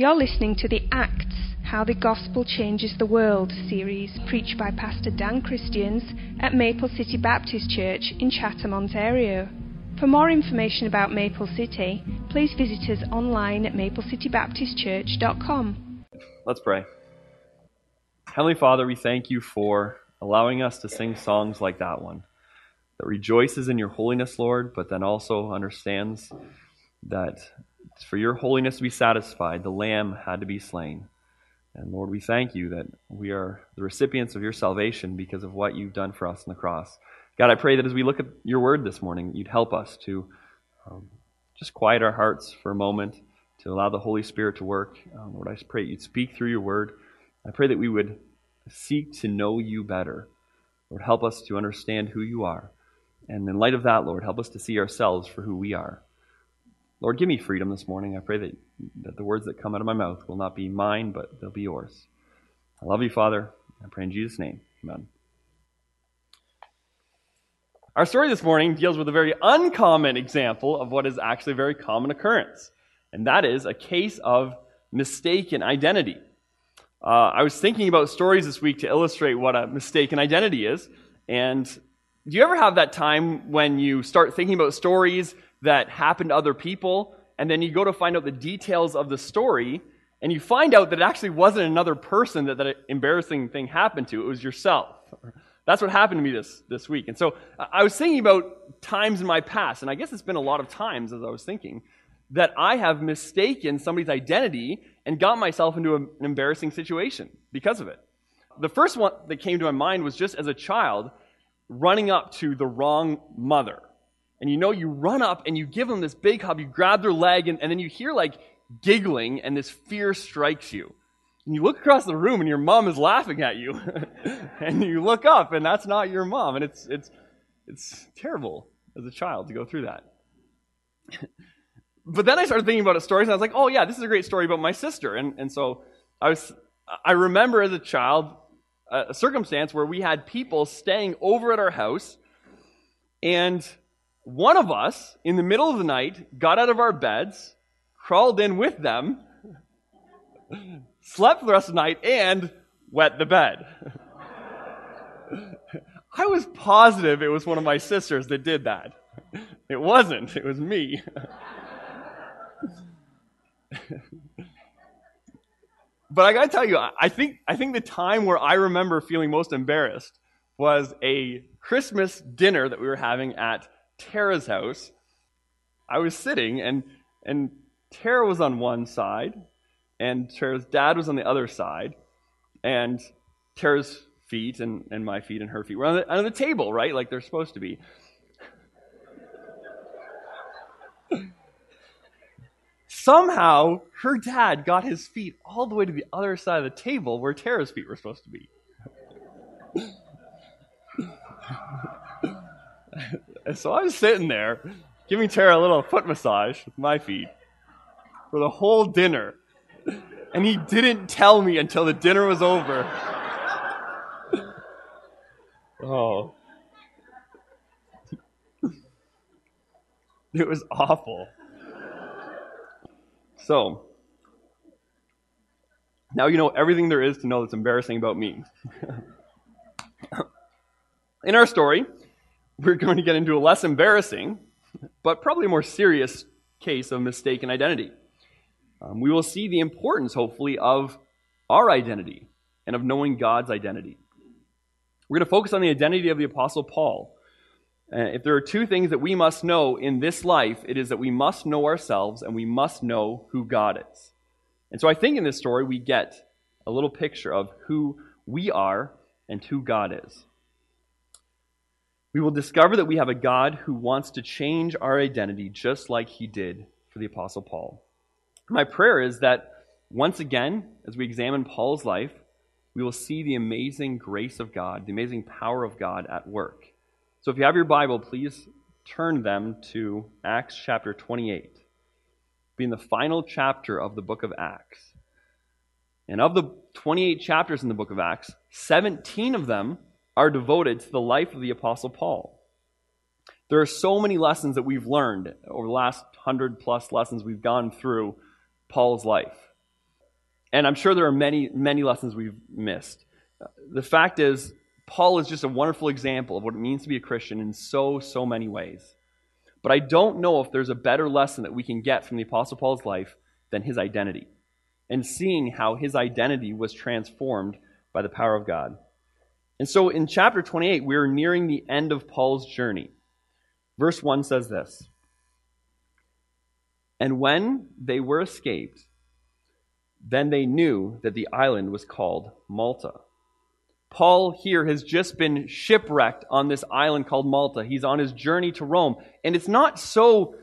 You're listening to the Acts How the Gospel Changes the World series, preached by Pastor Dan Christians at Maple City Baptist Church in Chatham, Ontario. For more information about Maple City, please visit us online at maplecitybaptistchurch.com. Let's pray. Heavenly Father, we thank you for allowing us to sing songs like that one that rejoices in your holiness, Lord, but then also understands that for your holiness to be satisfied, the Lamb had to be slain. And Lord, we thank you that we are the recipients of your salvation because of what you've done for us on the cross. God, I pray that as we look at your word this morning, you'd help us to um, just quiet our hearts for a moment, to allow the Holy Spirit to work. Um, Lord, I pray you'd speak through your word. I pray that we would seek to know you better. Lord, help us to understand who you are. And in light of that, Lord, help us to see ourselves for who we are. Lord, give me freedom this morning. I pray that, that the words that come out of my mouth will not be mine, but they'll be yours. I love you, Father. I pray in Jesus' name. Amen. Our story this morning deals with a very uncommon example of what is actually a very common occurrence, and that is a case of mistaken identity. Uh, I was thinking about stories this week to illustrate what a mistaken identity is, and do you ever have that time when you start thinking about stories that happened to other people, and then you go to find out the details of the story, and you find out that it actually wasn't another person that that embarrassing thing happened to, it was yourself. That's what happened to me this, this week. And so I was thinking about times in my past, and I guess it's been a lot of times as I was thinking, that I have mistaken somebody's identity and got myself into an embarrassing situation because of it. The first one that came to my mind was just as a child running up to the wrong mother and you know you run up and you give them this big hug, you grab their leg, and, and then you hear like giggling, and this fear strikes you. And you look across the room, and your mom is laughing at you. and you look up, and that's not your mom. And it's, it's, it's terrible as a child to go through that. but then I started thinking about a story, and I was like, oh, yeah, this is a great story about my sister. And, and so I, was, I remember as a child a circumstance where we had people staying over at our house, and one of us, in the middle of the night, got out of our beds, crawled in with them, slept the rest of the night, and wet the bed. I was positive it was one of my sisters that did that. It wasn't, it was me. but I gotta tell you, I think, I think the time where I remember feeling most embarrassed was a Christmas dinner that we were having at Tara's house, I was sitting and and Tara was on one side, and Tara's dad was on the other side, and Tara's feet and, and my feet and her feet were on the, on the table, right? Like they're supposed to be. Somehow, her dad got his feet all the way to the other side of the table where Tara's feet were supposed to be. And so I was sitting there, giving Tara a little foot massage with my feet for the whole dinner. And he didn't tell me until the dinner was over. oh. It was awful. So, now you know everything there is to know that's embarrassing about me. In our story, we're going to get into a less embarrassing, but probably more serious case of mistaken identity. Um, we will see the importance, hopefully, of our identity and of knowing God's identity. We're going to focus on the identity of the Apostle Paul. Uh, if there are two things that we must know in this life, it is that we must know ourselves and we must know who God is. And so I think in this story we get a little picture of who we are and who God is we will discover that we have a God who wants to change our identity just like he did for the Apostle Paul. My prayer is that once again, as we examine Paul's life, we will see the amazing grace of God, the amazing power of God at work. So if you have your Bible, please turn them to Acts chapter 28, being the final chapter of the book of Acts. And of the 28 chapters in the book of Acts, 17 of them are devoted to the life of the Apostle Paul. There are so many lessons that we've learned over the last hundred plus lessons we've gone through Paul's life. And I'm sure there are many, many lessons we've missed. The fact is, Paul is just a wonderful example of what it means to be a Christian in so, so many ways. But I don't know if there's a better lesson that we can get from the Apostle Paul's life than his identity and seeing how his identity was transformed by the power of God. And so in chapter 28, we're nearing the end of Paul's journey. Verse 1 says this And when they were escaped, then they knew that the island was called Malta. Paul here has just been shipwrecked on this island called Malta. He's on his journey to Rome. And it's not so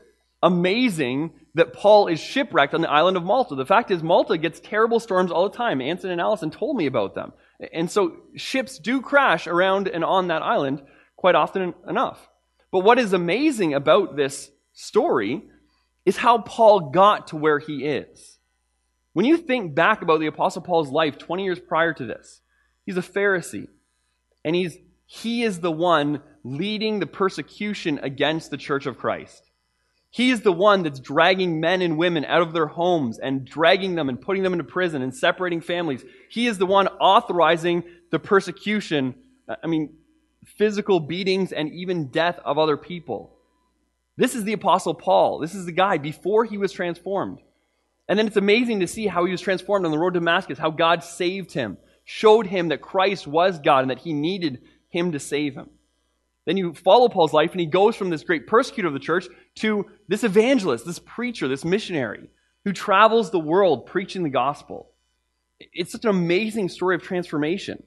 amazing that Paul is shipwrecked on the island of Malta. The fact is, Malta gets terrible storms all the time. Anson and Allison told me about them. And so ships do crash around and on that island quite often enough. But what is amazing about this story is how Paul got to where he is. When you think back about the Apostle Paul's life 20 years prior to this, He's a Pharisee. And he's, he is the one leading the persecution against the church of Christ. He is the one that's dragging men and women out of their homes and dragging them and putting them into prison and separating families. He is the one authorizing the persecution, uh, I mean, physical beatings and even death of other people. This is the Apostle Paul. This is the guy before he was transformed. And then it's amazing to see how he was transformed on the road to Damascus, how God saved him, showed him that Christ was God and that he needed him to save him. Then you follow Paul's life, and he goes from this great persecutor of the church to this evangelist, this preacher, this missionary who travels the world preaching the gospel. It's such an amazing story of transformation.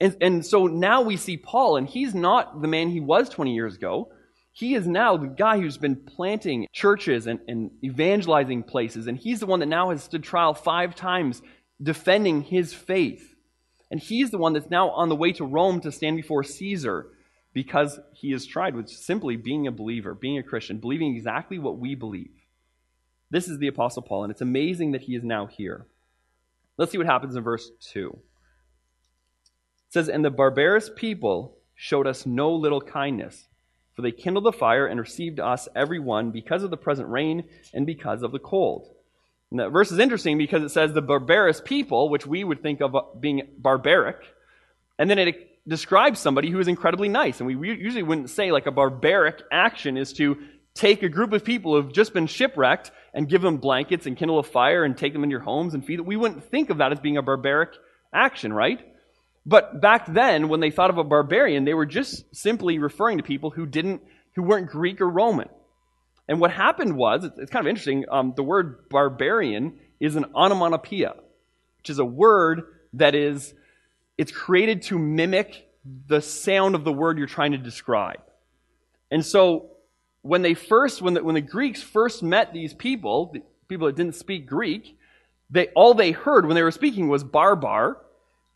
And, and so now we see Paul, and he's not the man he was 20 years ago. He is now the guy who's been planting churches and, and evangelizing places, and he's the one that now has stood trial five times defending his faith. And he's the one that's now on the way to Rome to stand before Caesar because he is tried with simply being a believer, being a Christian, believing exactly what we believe. This is the Apostle Paul, and it's amazing that he is now here. Let's see what happens in verse 2. It says, And the barbarous people showed us no little kindness, for they kindled the fire and received us every one because of the present rain and because of the cold. And that verse is interesting because it says the barbarous people, which we would think of being barbaric, and then it describes somebody who is incredibly nice. And we usually wouldn't say like a barbaric action is to take a group of people who've just been shipwrecked and give them blankets and kindle a fire and take them in your homes and feed them. We wouldn't think of that as being a barbaric action, right? But back then, when they thought of a barbarian, they were just simply referring to people who didn't, who weren't Greek or Roman. And what happened was, it's kind of interesting, um, the word barbarian is an onomatopoeia, which is a word that is, it's created to mimic the sound of the word you're trying to describe. And so, when they first, when the, when the Greeks first met these people, the people that didn't speak Greek, they, all they heard when they were speaking was barbar,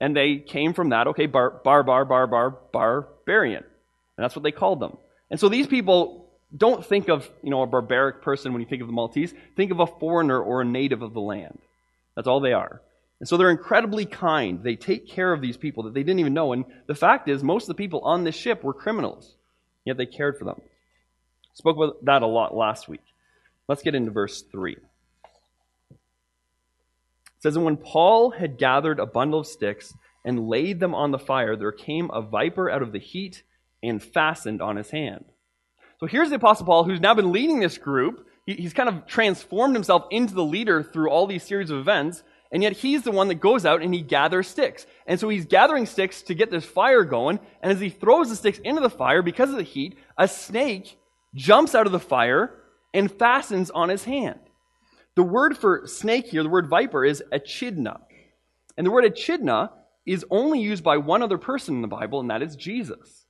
and they came from that, okay, bar, barbar, barbar, barbarian. And that's what they called them. And so these people don't think of you know a barbaric person when you think of the Maltese. Think of a foreigner or a native of the land. That's all they are. And so they're incredibly kind. They take care of these people that they didn't even know. And the fact is, most of the people on this ship were criminals, yet they cared for them. Spoke about that a lot last week. Let's get into verse 3. It says, And when Paul had gathered a bundle of sticks and laid them on the fire, there came a viper out of the heat and fastened on his hand. So here's the Apostle Paul who's now been leading this group. he's kind of transformed himself into the leader through all these series of events. And yet he's the one that goes out and he gathers sticks. And so he's gathering sticks to get this fire going. And as he throws the sticks into the fire, because of the heat, a snake jumps out of the fire and fastens on his hand. The word for snake here, the word viper, is echidna. And the word echidna is only used by one other person in the Bible, and that is Jesus.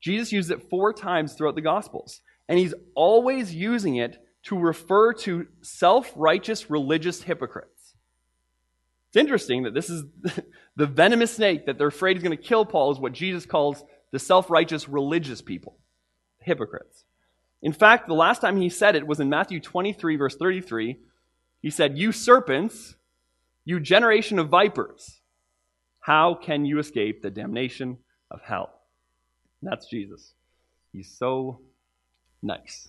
Jesus used it four times throughout the Gospels, and he's always using it to refer to self righteous religious hypocrites. Interesting that this is the venomous snake that they're afraid is going to kill Paul, is what Jesus calls the self righteous religious people, hypocrites. In fact, the last time he said it was in Matthew 23, verse 33. He said, You serpents, you generation of vipers, how can you escape the damnation of hell? That's Jesus. He's so nice.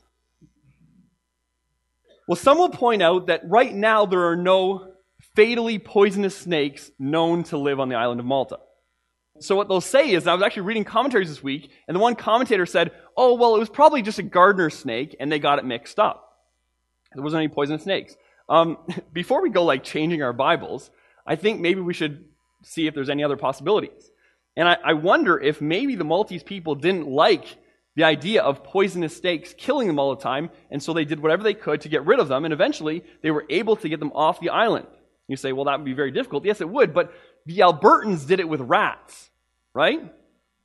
Well, some will point out that right now there are no fatally poisonous snakes known to live on the island of Malta. So what they'll say is, I was actually reading commentaries this week, and the one commentator said, oh, well, it was probably just a gardener snake, and they got it mixed up. There wasn't any poisonous snakes. Um, before we go like changing our Bibles, I think maybe we should see if there's any other possibilities. And I, I wonder if maybe the Maltese people didn't like the idea of poisonous snakes killing them all the time, and so they did whatever they could to get rid of them, and eventually they were able to get them off the island. You say, well, that would be very difficult. Yes, it would, but the Albertans did it with rats, right?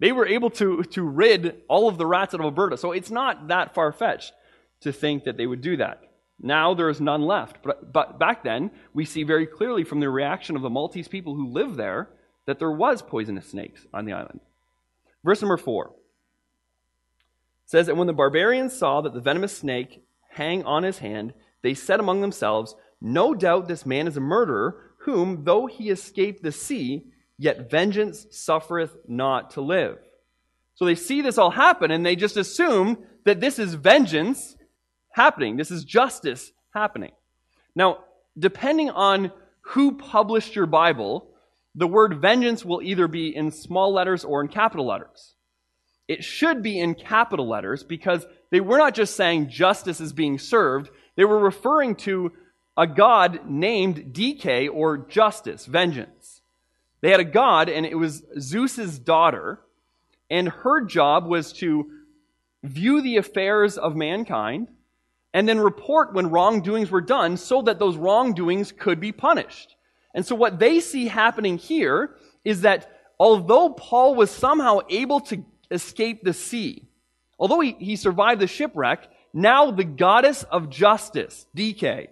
They were able to, to rid all of the rats out of Alberta, so it's not that far fetched to think that they would do that. Now there is none left. But, but back then, we see very clearly from the reaction of the Maltese people who lived there that there was poisonous snakes on the island. Verse number four says that when the barbarians saw that the venomous snake hang on his hand, they said among themselves, No doubt this man is a murderer, whom, though he escaped the sea, yet vengeance suffereth not to live. So they see this all happen and they just assume that this is vengeance happening. This is justice happening. Now, depending on who published your Bible, the word vengeance will either be in small letters or in capital letters. It should be in capital letters because they were not just saying justice is being served, they were referring to a god named Dike or justice, vengeance. They had a god, and it was Zeus's daughter, and her job was to view the affairs of mankind and then report when wrongdoings were done so that those wrongdoings could be punished. And so what they see happening here is that although Paul was somehow able to escape the sea, although he, he survived the shipwreck, now the goddess of justice, Dike,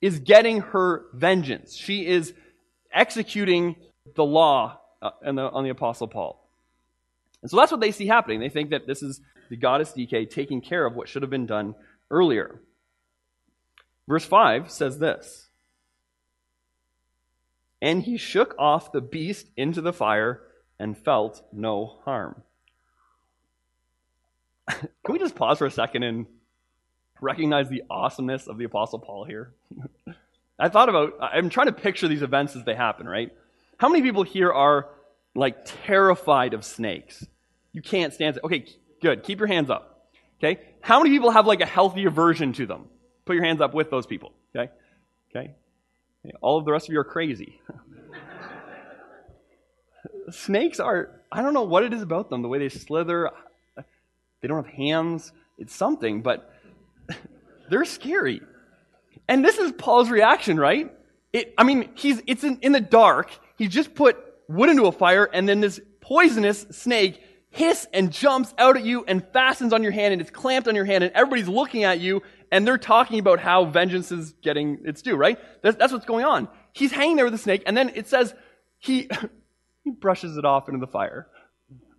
is getting her vengeance. She is executing the law uh, on, the, on the apostle Paul. And so that's what they see happening. They think that this is the goddess Dike taking care of what should have been done earlier. Verse 5 says this And he shook off the beast into the fire and felt no harm. Can we just pause for a second and recognize the awesomeness of the Apostle Paul here? I thought about, I'm trying to picture these events as they happen, right? How many people here are like terrified of snakes? You can't stand it. Okay, good. Keep your hands up. Okay? How many people have like a healthy aversion to them? Put your hands up with those people. Okay? Okay? All of the rest of you are crazy. Snakes are, I don't know what it is about them, the way they slither. They don't have hands. It's something, but they're scary. And this is Paul's reaction, right? It, I mean, he's, it's in, in the dark. He just put wood into a fire, and then this poisonous snake hiss and jumps out at you and fastens on your hand and it's clamped on your hand and everybody's looking at you and they're talking about how vengeance is getting its due, right? That's, that's what's going on. He's hanging there with the snake and then it says he, he brushes it off into the fire,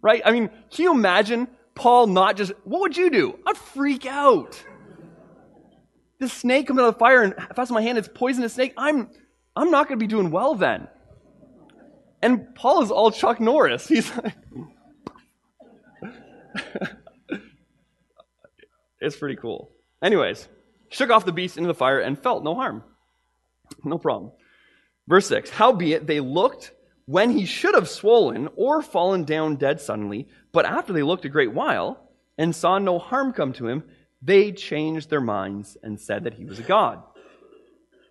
right? I mean, can you imagine Paul not just, what would you do? I'd freak out. This snake comes out of the fire and fastens my hand, it's poisonous snake. I'm, I'm not going to be doing well then. And Paul is all Chuck Norris. He's like, it's pretty cool. Anyways, shook off the beast into the fire and felt no harm. No problem. Verse 6 Howbeit they looked when he should have swollen or fallen down dead suddenly, but after they looked a great while and saw no harm come to him, they changed their minds and said that he was a god.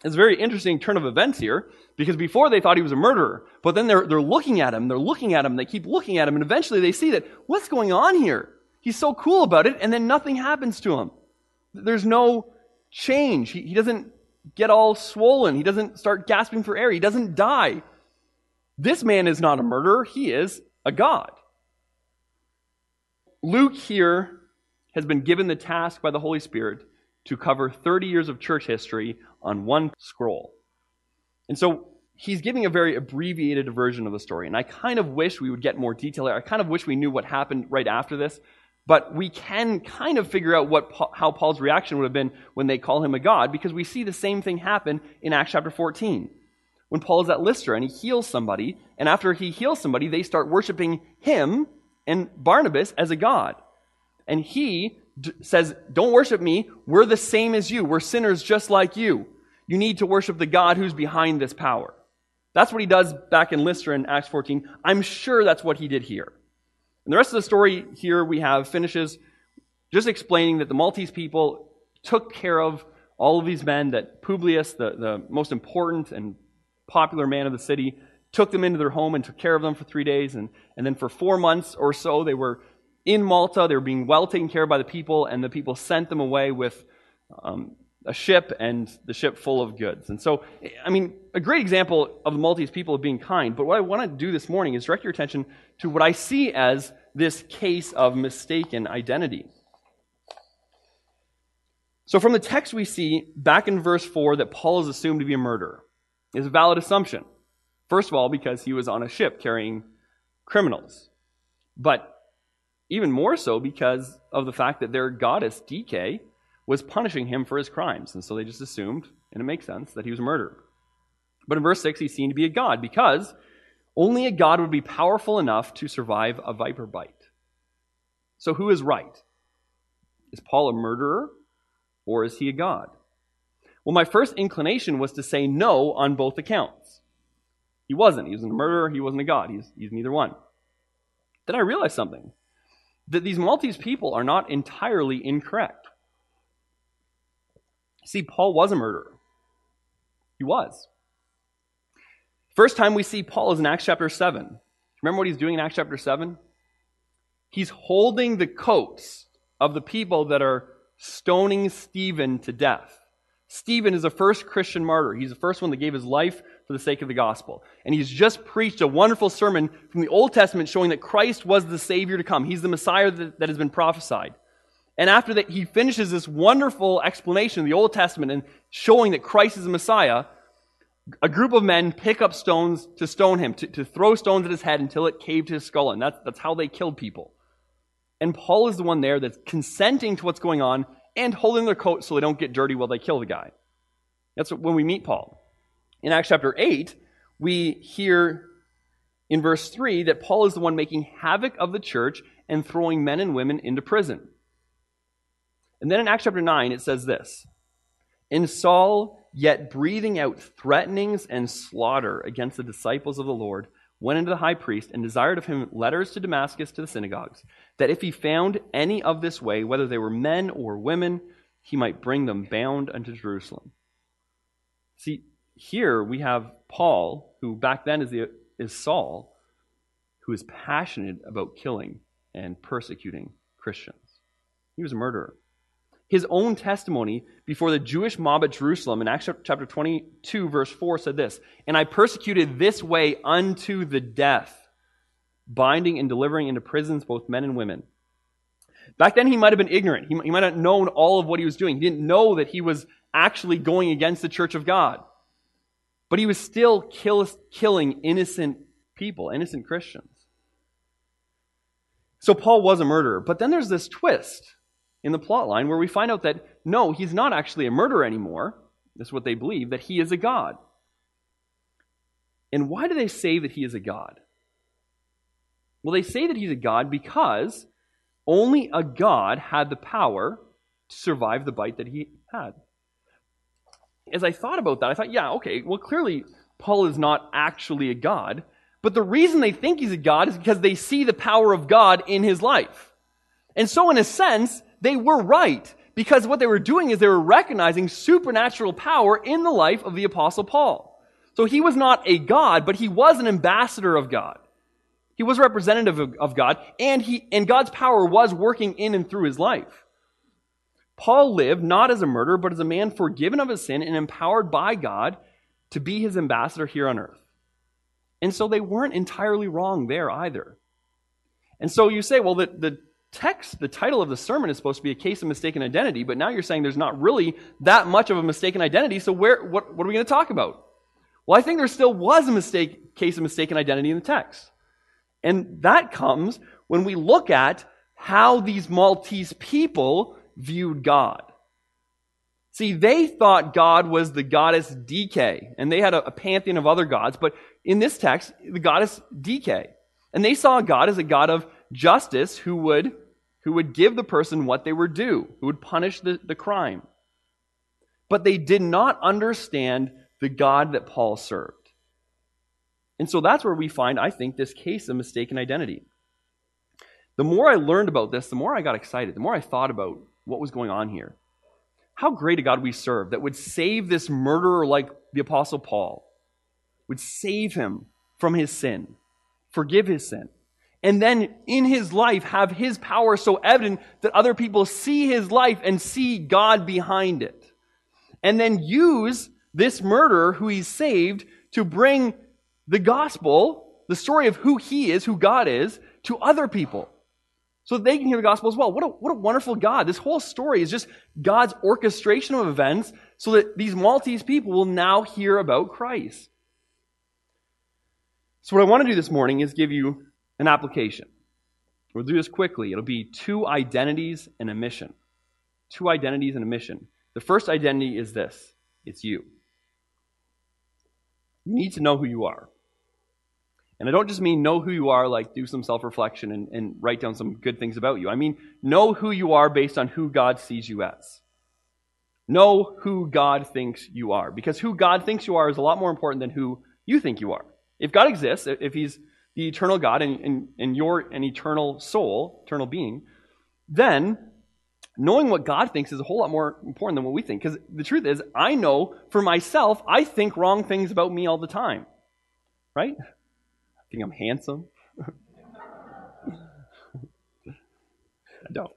It's a very interesting turn of events here because before they thought he was a murderer, but then they're, they're looking at him, they're looking at him, they keep looking at him, and eventually they see that what's going on here? He's so cool about it, and then nothing happens to him. There's no change. He, he doesn't get all swollen, he doesn't start gasping for air, he doesn't die. This man is not a murderer, he is a God. Luke here has been given the task by the Holy Spirit to cover 30 years of church history on one scroll. And so he's giving a very abbreviated version of the story. And I kind of wish we would get more detail there. I kind of wish we knew what happened right after this. But we can kind of figure out what, how Paul's reaction would have been when they call him a god, because we see the same thing happen in Acts chapter 14. When Paul is at Lystra and he heals somebody, and after he heals somebody, they start worshiping him and Barnabas as a god. And he d- says, Don't worship me. We're the same as you. We're sinners just like you. you need to worship the God who's behind this power. That's what he does back in Lystra in Acts 14. I'm sure that's what he did here. And the rest of the story here we have finishes just explaining that the Maltese people took care of all of these men, that Publius, the, the most important and popular man of the city, took them into their home and took care of them for three days. And, and then for four months or so, they were in Malta. They were being well taken care of by the people, and the people sent them away with um, a ship and the ship full of goods. And so, I mean, a great example of the Maltese people of being kind. But what I want to do this morning is direct your attention to what I see as this case of mistaken identity. So, from the text, we see back in verse 4 that Paul is assumed to be a murderer. It's a valid assumption. First of all, because he was on a ship carrying criminals. But even more so because of the fact that their goddess, Dike, was punishing him for his crimes. And so they just assumed, and it makes sense, that he was a murderer. But in verse 6, he's seen to be a god because only a god would be powerful enough to survive a viper bite. So who is right? Is Paul a murderer or is he a god? Well, my first inclination was to say no on both accounts. He wasn't. He wasn't a murderer. He wasn't a god. He's, he's neither one. Then I realized something that these Maltese people are not entirely incorrect. See, Paul was a murderer. He was. First time we see Paul is in Acts chapter 7. Remember what he's doing in Acts chapter 7? He's holding the coats of the people that are stoning Stephen to death. Stephen is the first Christian martyr. He's the first one that gave his life for the sake of the gospel. And he's just preached a wonderful sermon from the Old Testament showing that Christ was the Savior to come. He's the Messiah that, that has been prophesied. And after that, he finishes this wonderful explanation of the Old Testament and showing that Christ is the Messiah. A group of men pick up stones to stone him, to, to throw stones at his head until it caved his skull And That's, that's how they killed people. And Paul is the one there that's consenting to what's going on and holding their coat so they don't get dirty while they kill the guy. That's when we meet Paul. In Acts chapter 8, we hear in verse 3 that Paul is the one making havoc of the church and throwing men and women into prison. And then in Acts chapter 9, it says this In Saul, yet breathing out threatenings and slaughter against the disciples of the Lord, went into the high priest and desired of him letters to Damascus to the synagogues, that if he found any of this way, whether they were men or women, he might bring them bound unto Jerusalem. See, here we have Paul, who back then is, the, is Saul, who is passionate about killing and persecuting Christians. He was a murderer his own testimony before the Jewish mob at Jerusalem in Acts chapter 22, verse 4 said this And I persecuted this way unto the death, binding and delivering into prisons both men and women. Back then, he might have been ignorant. He, might have known all of what he was doing. He didn't know that he was actually going against the church of God. But he was still kill, killing innocent people, innocent Christians. So Paul was a murderer. But then there's this twist in the plot line where we find out that no, he's not actually a murderer anymore. That's what they believe, that he is a God. And why do they say that he is a God? Well, they say that he's a God because only a God had the power to survive the bite that he had. As I thought about that, I thought, yeah, okay, well, clearly Paul is not actually a God. But the reason they think he's a God is because they see the power of God in his life. And so, in a sense, they were right because what they were doing is they were recognizing supernatural power in the life of the apostle Paul. So he was not a God, but he was an ambassador of God. He was representative of, of God, and he, and God's power was working in and through his life. Paul lived not as a murderer, but as a man forgiven of his sin and empowered by God to be his ambassador here on earth. And so they weren't entirely wrong there either. And so you say, well, the, the text, the title of the sermon is supposed to be a case of mistaken identity, but now you're saying there's not really that much of a mistaken identity, so where, what, what are we going to talk about? Well, I think there still was a mistake, case of mistaken identity in the text. And that comes when we look at how these Maltese people viewed God. See, they thought God was the goddess Dike, and they had a, a pantheon of other gods, but in this text, the goddess Dike. And they saw God as a God of justice who would, who would give the person what they were due, who would punish the, the crime. but they did not understand the God that Paul served. And so that's where we find, I think, this case of mistaken identity. The more I learned about this, the more I got excited, the more I thought about what was going on here. How great a God we serve that would save this murderer like the Apostle Paul, would save him from his sin, forgive his sin, and then in his life have his power so evident that other people see his life and see God behind it. And then use this murderer who he's saved to bring the gospel, the story of who he is, who God is, to other people so that they can hear the gospel as well. What a, what a wonderful God. This whole story is just God's orchestration of events so that these Maltese people will now hear about Christ. So, what I want to do this morning is give you an application. We'll do this quickly. It'll be two identities and a mission. Two identities and a mission. The first identity is this it's you. You need to know who you are. And I don't just mean know who you are, like do some self reflection and, and write down some good things about you. I mean know who you are based on who God sees you as. Know who God thinks you are. Because who God thinks you are is a lot more important than who you think you are. If God exists, if He's the eternal God and, and, and you're an eternal soul, eternal being, then knowing what God thinks is a whole lot more important than what we think. Because the truth is, I know for myself, I think wrong things about me all the time. Right? Think I'm handsome. I don't.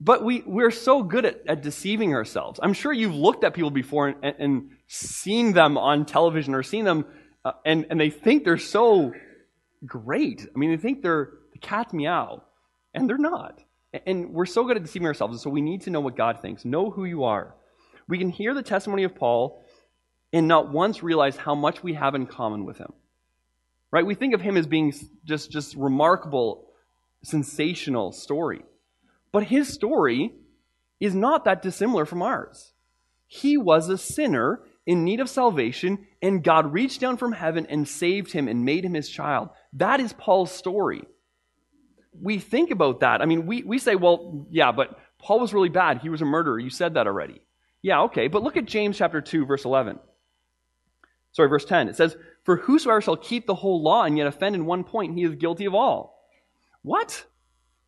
But we, we're so good at, at deceiving ourselves. I'm sure you've looked at people before and, and, seen them on television or seen them, uh, and, and they think they're so great. I mean, they think they're the cat meow, and they're not. And we're so good at deceiving ourselves, so we need to know what God thinks. Know who you are. We can hear the testimony of Paul and not once realize how much we have in common with him. Right? We think of him as being just, just remarkable, sensational story. But his story is not that dissimilar from ours. He was a sinner in need of salvation, and God reached down from heaven and saved him and made him his child. That is Paul's story. We think about that. I mean, we, we say, well, yeah, but Paul was really bad. He was a murderer. You said that already. Yeah, okay. But look at James chapter 2, verse 11. Sorry, verse 10. It says, For whosoever shall keep the whole law and yet offend in one point, he is guilty of all. What?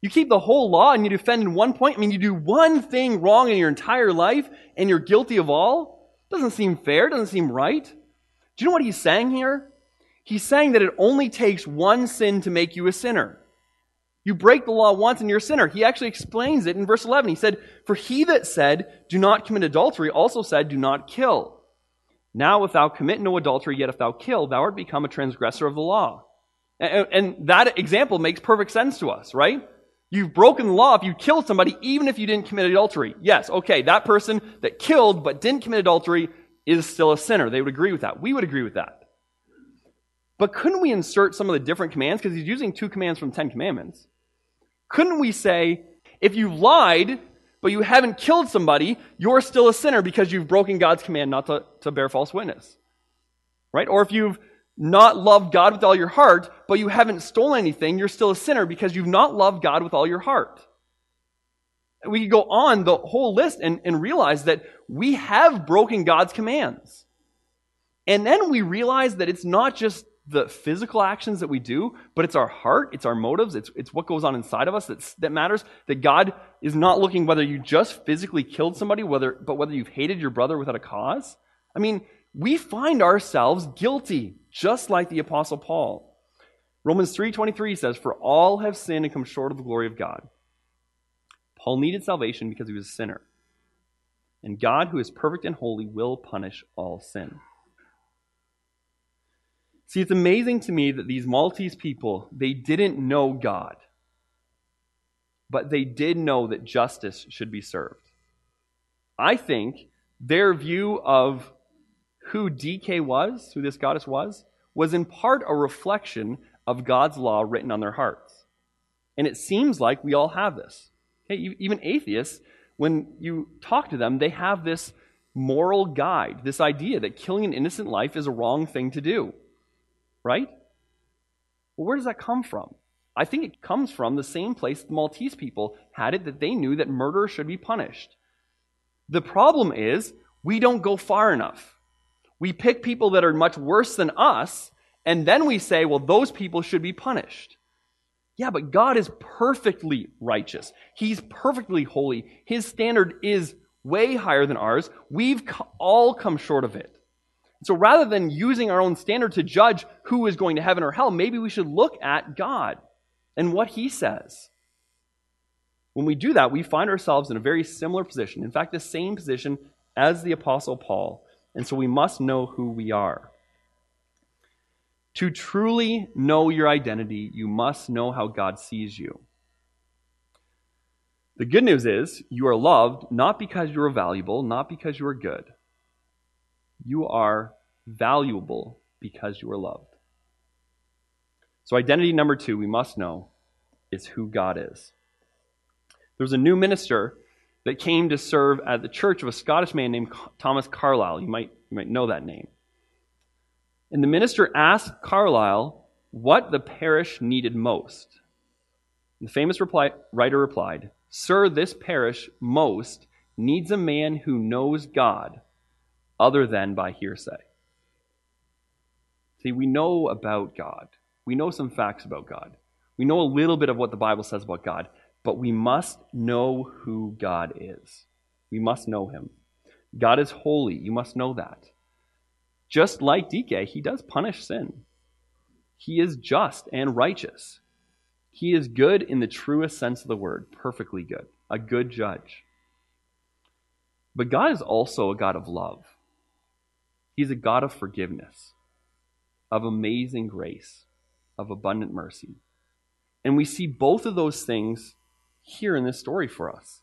You keep the whole law and you offend in one point? I mean, you do one thing wrong in your entire life and you're guilty of all? Doesn't seem fair, doesn't seem right. Do you know what he's saying here? He's saying that it only takes one sin to make you a sinner. You break the law once and you're a sinner. He actually explains it in verse 11. He said, For he that said, Do not commit adultery, also said, Do not kill. Now, if thou commit no adultery, yet if thou kill, thou art become a transgressor of the law. And, and that example makes perfect sense to us, right? You've broken the law if you kill somebody, even if you didn't commit adultery. Yes, okay, that person that killed but didn't commit adultery is still a sinner. They would agree with that. We would agree with that. But couldn't we insert some of the different commands? Because he's using two commands from the Ten Commandments. Couldn't we say, if you lied, but you haven't killed somebody, you're still a sinner because you've broken God's command not to, to bear false witness. Right? Or if you've not loved God with all your heart, but you haven't stolen anything, you're still a sinner because you've not loved God with all your heart. We could go on the whole list and, and realize that we have broken God's commands. And then we realize that it's not just the physical actions that we do, but it's our heart, it's our motives, it's, it's what goes on inside of us that's, that matters. That God is not looking whether you just physically killed somebody, whether, but whether you've hated your brother without a cause. I mean, we find ourselves guilty, just like the Apostle Paul. Romans 3.23 says, For all have sinned and come short of the glory of God. Paul needed salvation because he was a sinner. And God, who is perfect and holy, will punish all sin. See, it's amazing to me that these Maltese people, they didn't know God, but they did know that justice should be served. I think their view of who Dike was, who this goddess was, was in part a reflection of God's law written on their hearts. And it seems like we all have this. Okay, even atheists, when you talk to them, they have this moral guide, this idea that killing an innocent life is a wrong thing to do. Right? Well, where does that come from? I think it comes from the same place the Maltese people had it that they knew that murder should be punished. The problem is we don't go far enough. We pick people that are much worse than us, and then we say, well, those people should be punished. Yeah, but God is perfectly righteous. He's perfectly holy. His standard is way higher than ours. We've all come short of it. So rather than using our own standard to judge who is going to heaven or hell, maybe we should look at God and what He says. When we do that, we find ourselves in a very similar position. In fact, the same position as the Apostle Paul. And so we must know who we are. To truly know your identity, you must know how God sees you. The good news is you are loved not because you are valuable, not because you are good. You are valuable because you are loved. So, identity number two we must know is who God is. There was a new minister that came to serve at the church of a Scottish man named Thomas Carlyle. You might, you might know that name. And the minister asked Carlyle what the parish needed most. the famous reply, writer replied, Sir, this parish most needs a man who knows God other than by hearsay. See, we know about God. We know some facts about God. We know a little bit of what the Bible says about God, but we must know who God is. We must know him. God is holy. You must know that. Just like Dike, he does punish sin. He is just and righteous. He is good in the truest sense of the word, perfectly good, a good judge. But God is also a God of love. He's a God of forgiveness, of amazing grace, of abundant mercy. And we see both of those things here in this story for us.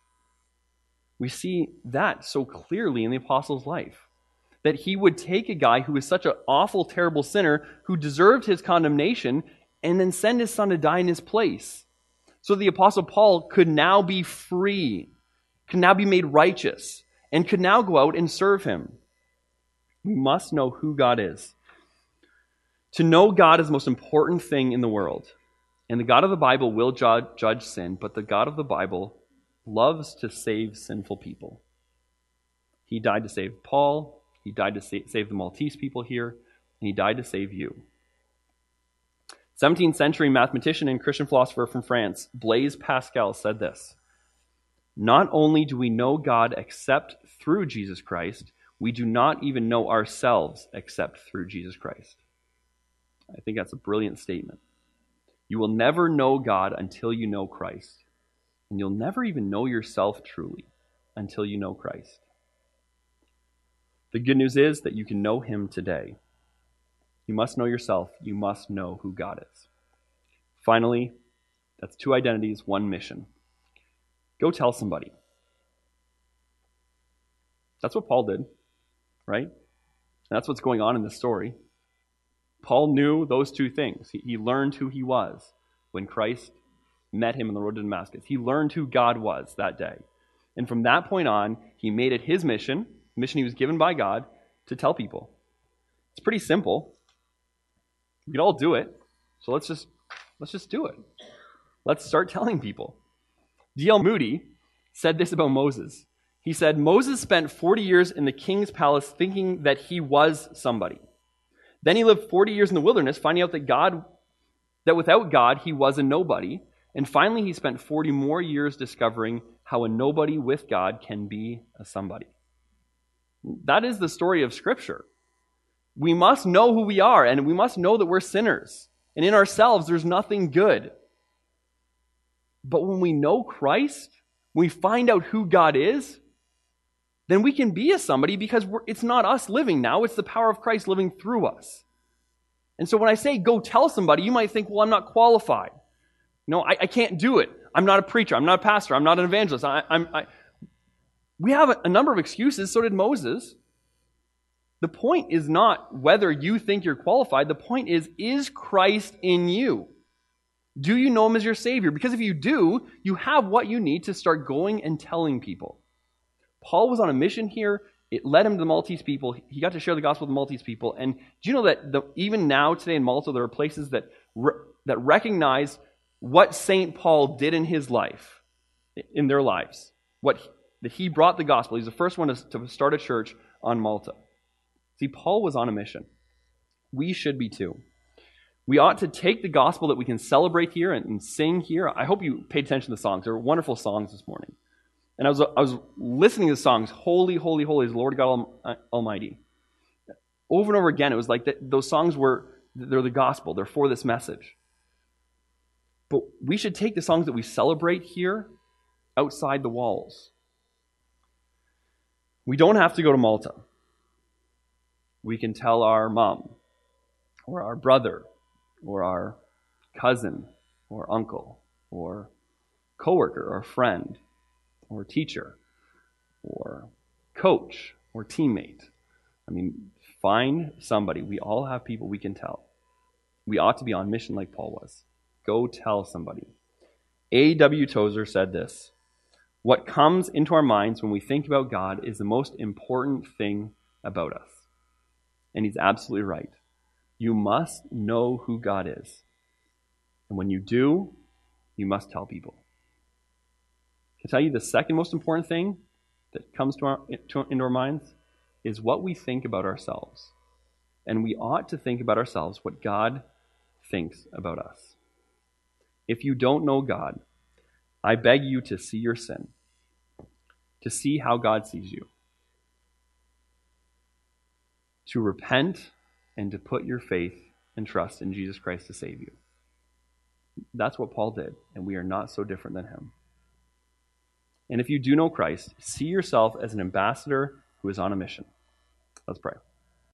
We see that so clearly in the apostle's life. That he would take a guy who was such an awful, terrible sinner who deserved his condemnation and then send his son to die in his place. So the apostle Paul could now be free, could now be made righteous, and could now go out and serve him. We must know who God is. To know God is the most important thing in the world. And the God of the Bible will judge, sin, but the God of the Bible loves to save sinful people. He died to save Paul, he died to save the Maltese people here, and he died to save you. 17th century mathematician and Christian philosopher from France, Blaise Pascal, said this Not only do we know God except through Jesus Christ, we do not even know ourselves except through Jesus Christ. I think that's a brilliant statement. You will never know God until you know Christ. And you'll never even know yourself truly until you know Christ. The good news is that you can know Him today. You must know yourself. You must know who God is. Finally, that's two identities, one mission. Go tell somebody. That's what Paul did, right? And that's what's going on in the story. Paul knew those two things. He, learned who he was when Christ met him on the road to Damascus. He learned who God was that day. And from that point on, he made it his mission, mission he was given by God, to tell people. It's pretty simple. We could all do it. So let's just let's just do it. Let's start telling people. D.L. Moody said this about Moses. He said, Moses spent 40 years in the king's palace thinking that he was somebody. Then he lived 40 years in the wilderness, finding out that God, that without God, he was a nobody. And finally, he spent 40 more years discovering how a nobody with God can be a somebody. That is the story of Scripture. We must know who we are, and we must know that we're sinners. And in ourselves, there's nothing good. But when we know Christ, when we find out who God is, then we can be a somebody because it's not us living now, it's the power of Christ living through us. And so when I say go tell somebody, you might think, well, I'm not qualified. No, I, I can't do it. I'm not a preacher. I'm not a pastor. I'm not an evangelist. I, I, we have a, a number of excuses. So did Moses. The point is not whether you think you're qualified. The point is, is Christ in you? Do you know him as your Savior? Because if you do, you have what you need to start going and telling people. Paul was on a mission here. It led him to the Maltese people. He got to share the gospel with the Maltese people. And do you know that the, even now, today in Malta, there are places that, re, that recognize what St. Paul did in his life, in their lives, what that he brought the gospel. He's the first one to, to start a church on Malta. See, Paul was on a mission. We should be too. We ought to take the gospel that we can celebrate here and, and sing here. I hope you paid attention to the songs. There were wonderful songs this morning. And I was, I was listening to the songs, Holy, Holy, Holy is Lord God uh, Almighty. Over and over again, it was like that, those songs were, they're the gospel. They're for this message. But we should take the songs that we celebrate here outside the walls. We don't have to go to Malta. We can tell our mom or our brother or our cousin or uncle or coworker or friend or teacher or coach or teammate. I mean, find somebody. We all have people we can tell. We ought to be on mission like Paul was. Go tell somebody. A.W. Tozer said this What comes into our minds when we think about God is the most important thing about us. And he's absolutely right. You must know who God is. And when you do, you must tell people. I tell you the second most important thing that comes to our, to, into our minds is what we think about ourselves. And we ought to think about ourselves what God thinks about us. If you don't know God, I beg you to see your sin, to see how God sees you, to repent and to put your faith and trust in Jesus Christ to save you. That's what Paul did, and we are not so different than him. And if you do know Christ, see yourself as an ambassador who is on a mission. Let's pray.